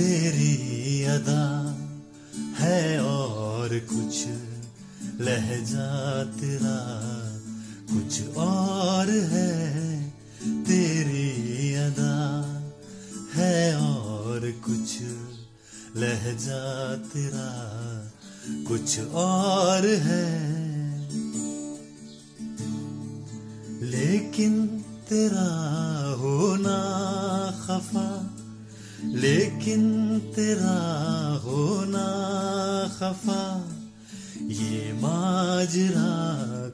तेरी अदा है और कुछ लहजा तेरा, कुछ और है तेरी अदा है और कुछ लहजा तेरा, कुछ और है। लेकिन तेरा खफा, ये माजरा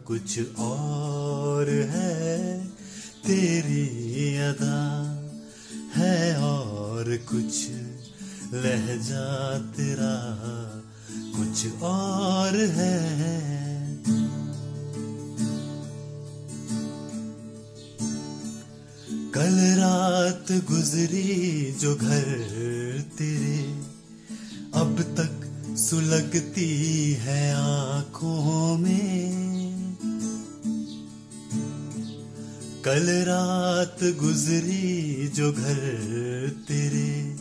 कुछ और है, तेरी अदा है और कुछ। लहजा तेरा कुछ और है। कल रात गुजरी जो घर तेरे, अब तक सुलगती है आँखों में। कल रात गुजरी जो घर तेरे,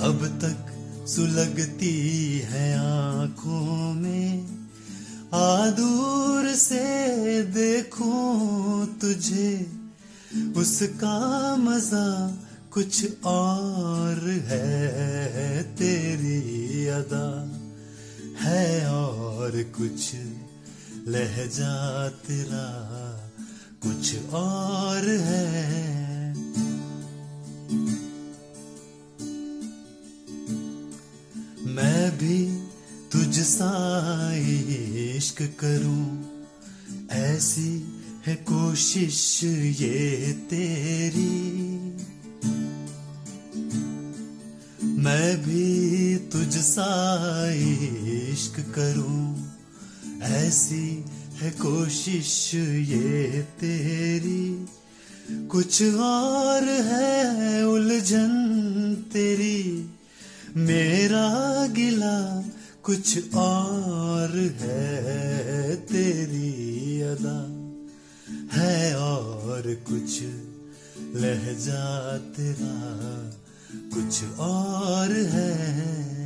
अब तक सुलगती है आँखों में। आ दूर से देखूँ तुझे, उसका मज़ा कुछ और है। अदा है और कुछ लहजा तेरा कुछ और है। मैं भी तुझ सा इश्क करूँ, ऐसी है कोशिश ये तेरी। मैं भी तुझ सा इश्क करूँ। ऐसी है कोशिश ये तेरी। कुछ और है उलझन तेरी। मेरा गिला कुछ और है तेरी अदा। है और कुछ लहजा तेरा। कुछ और है।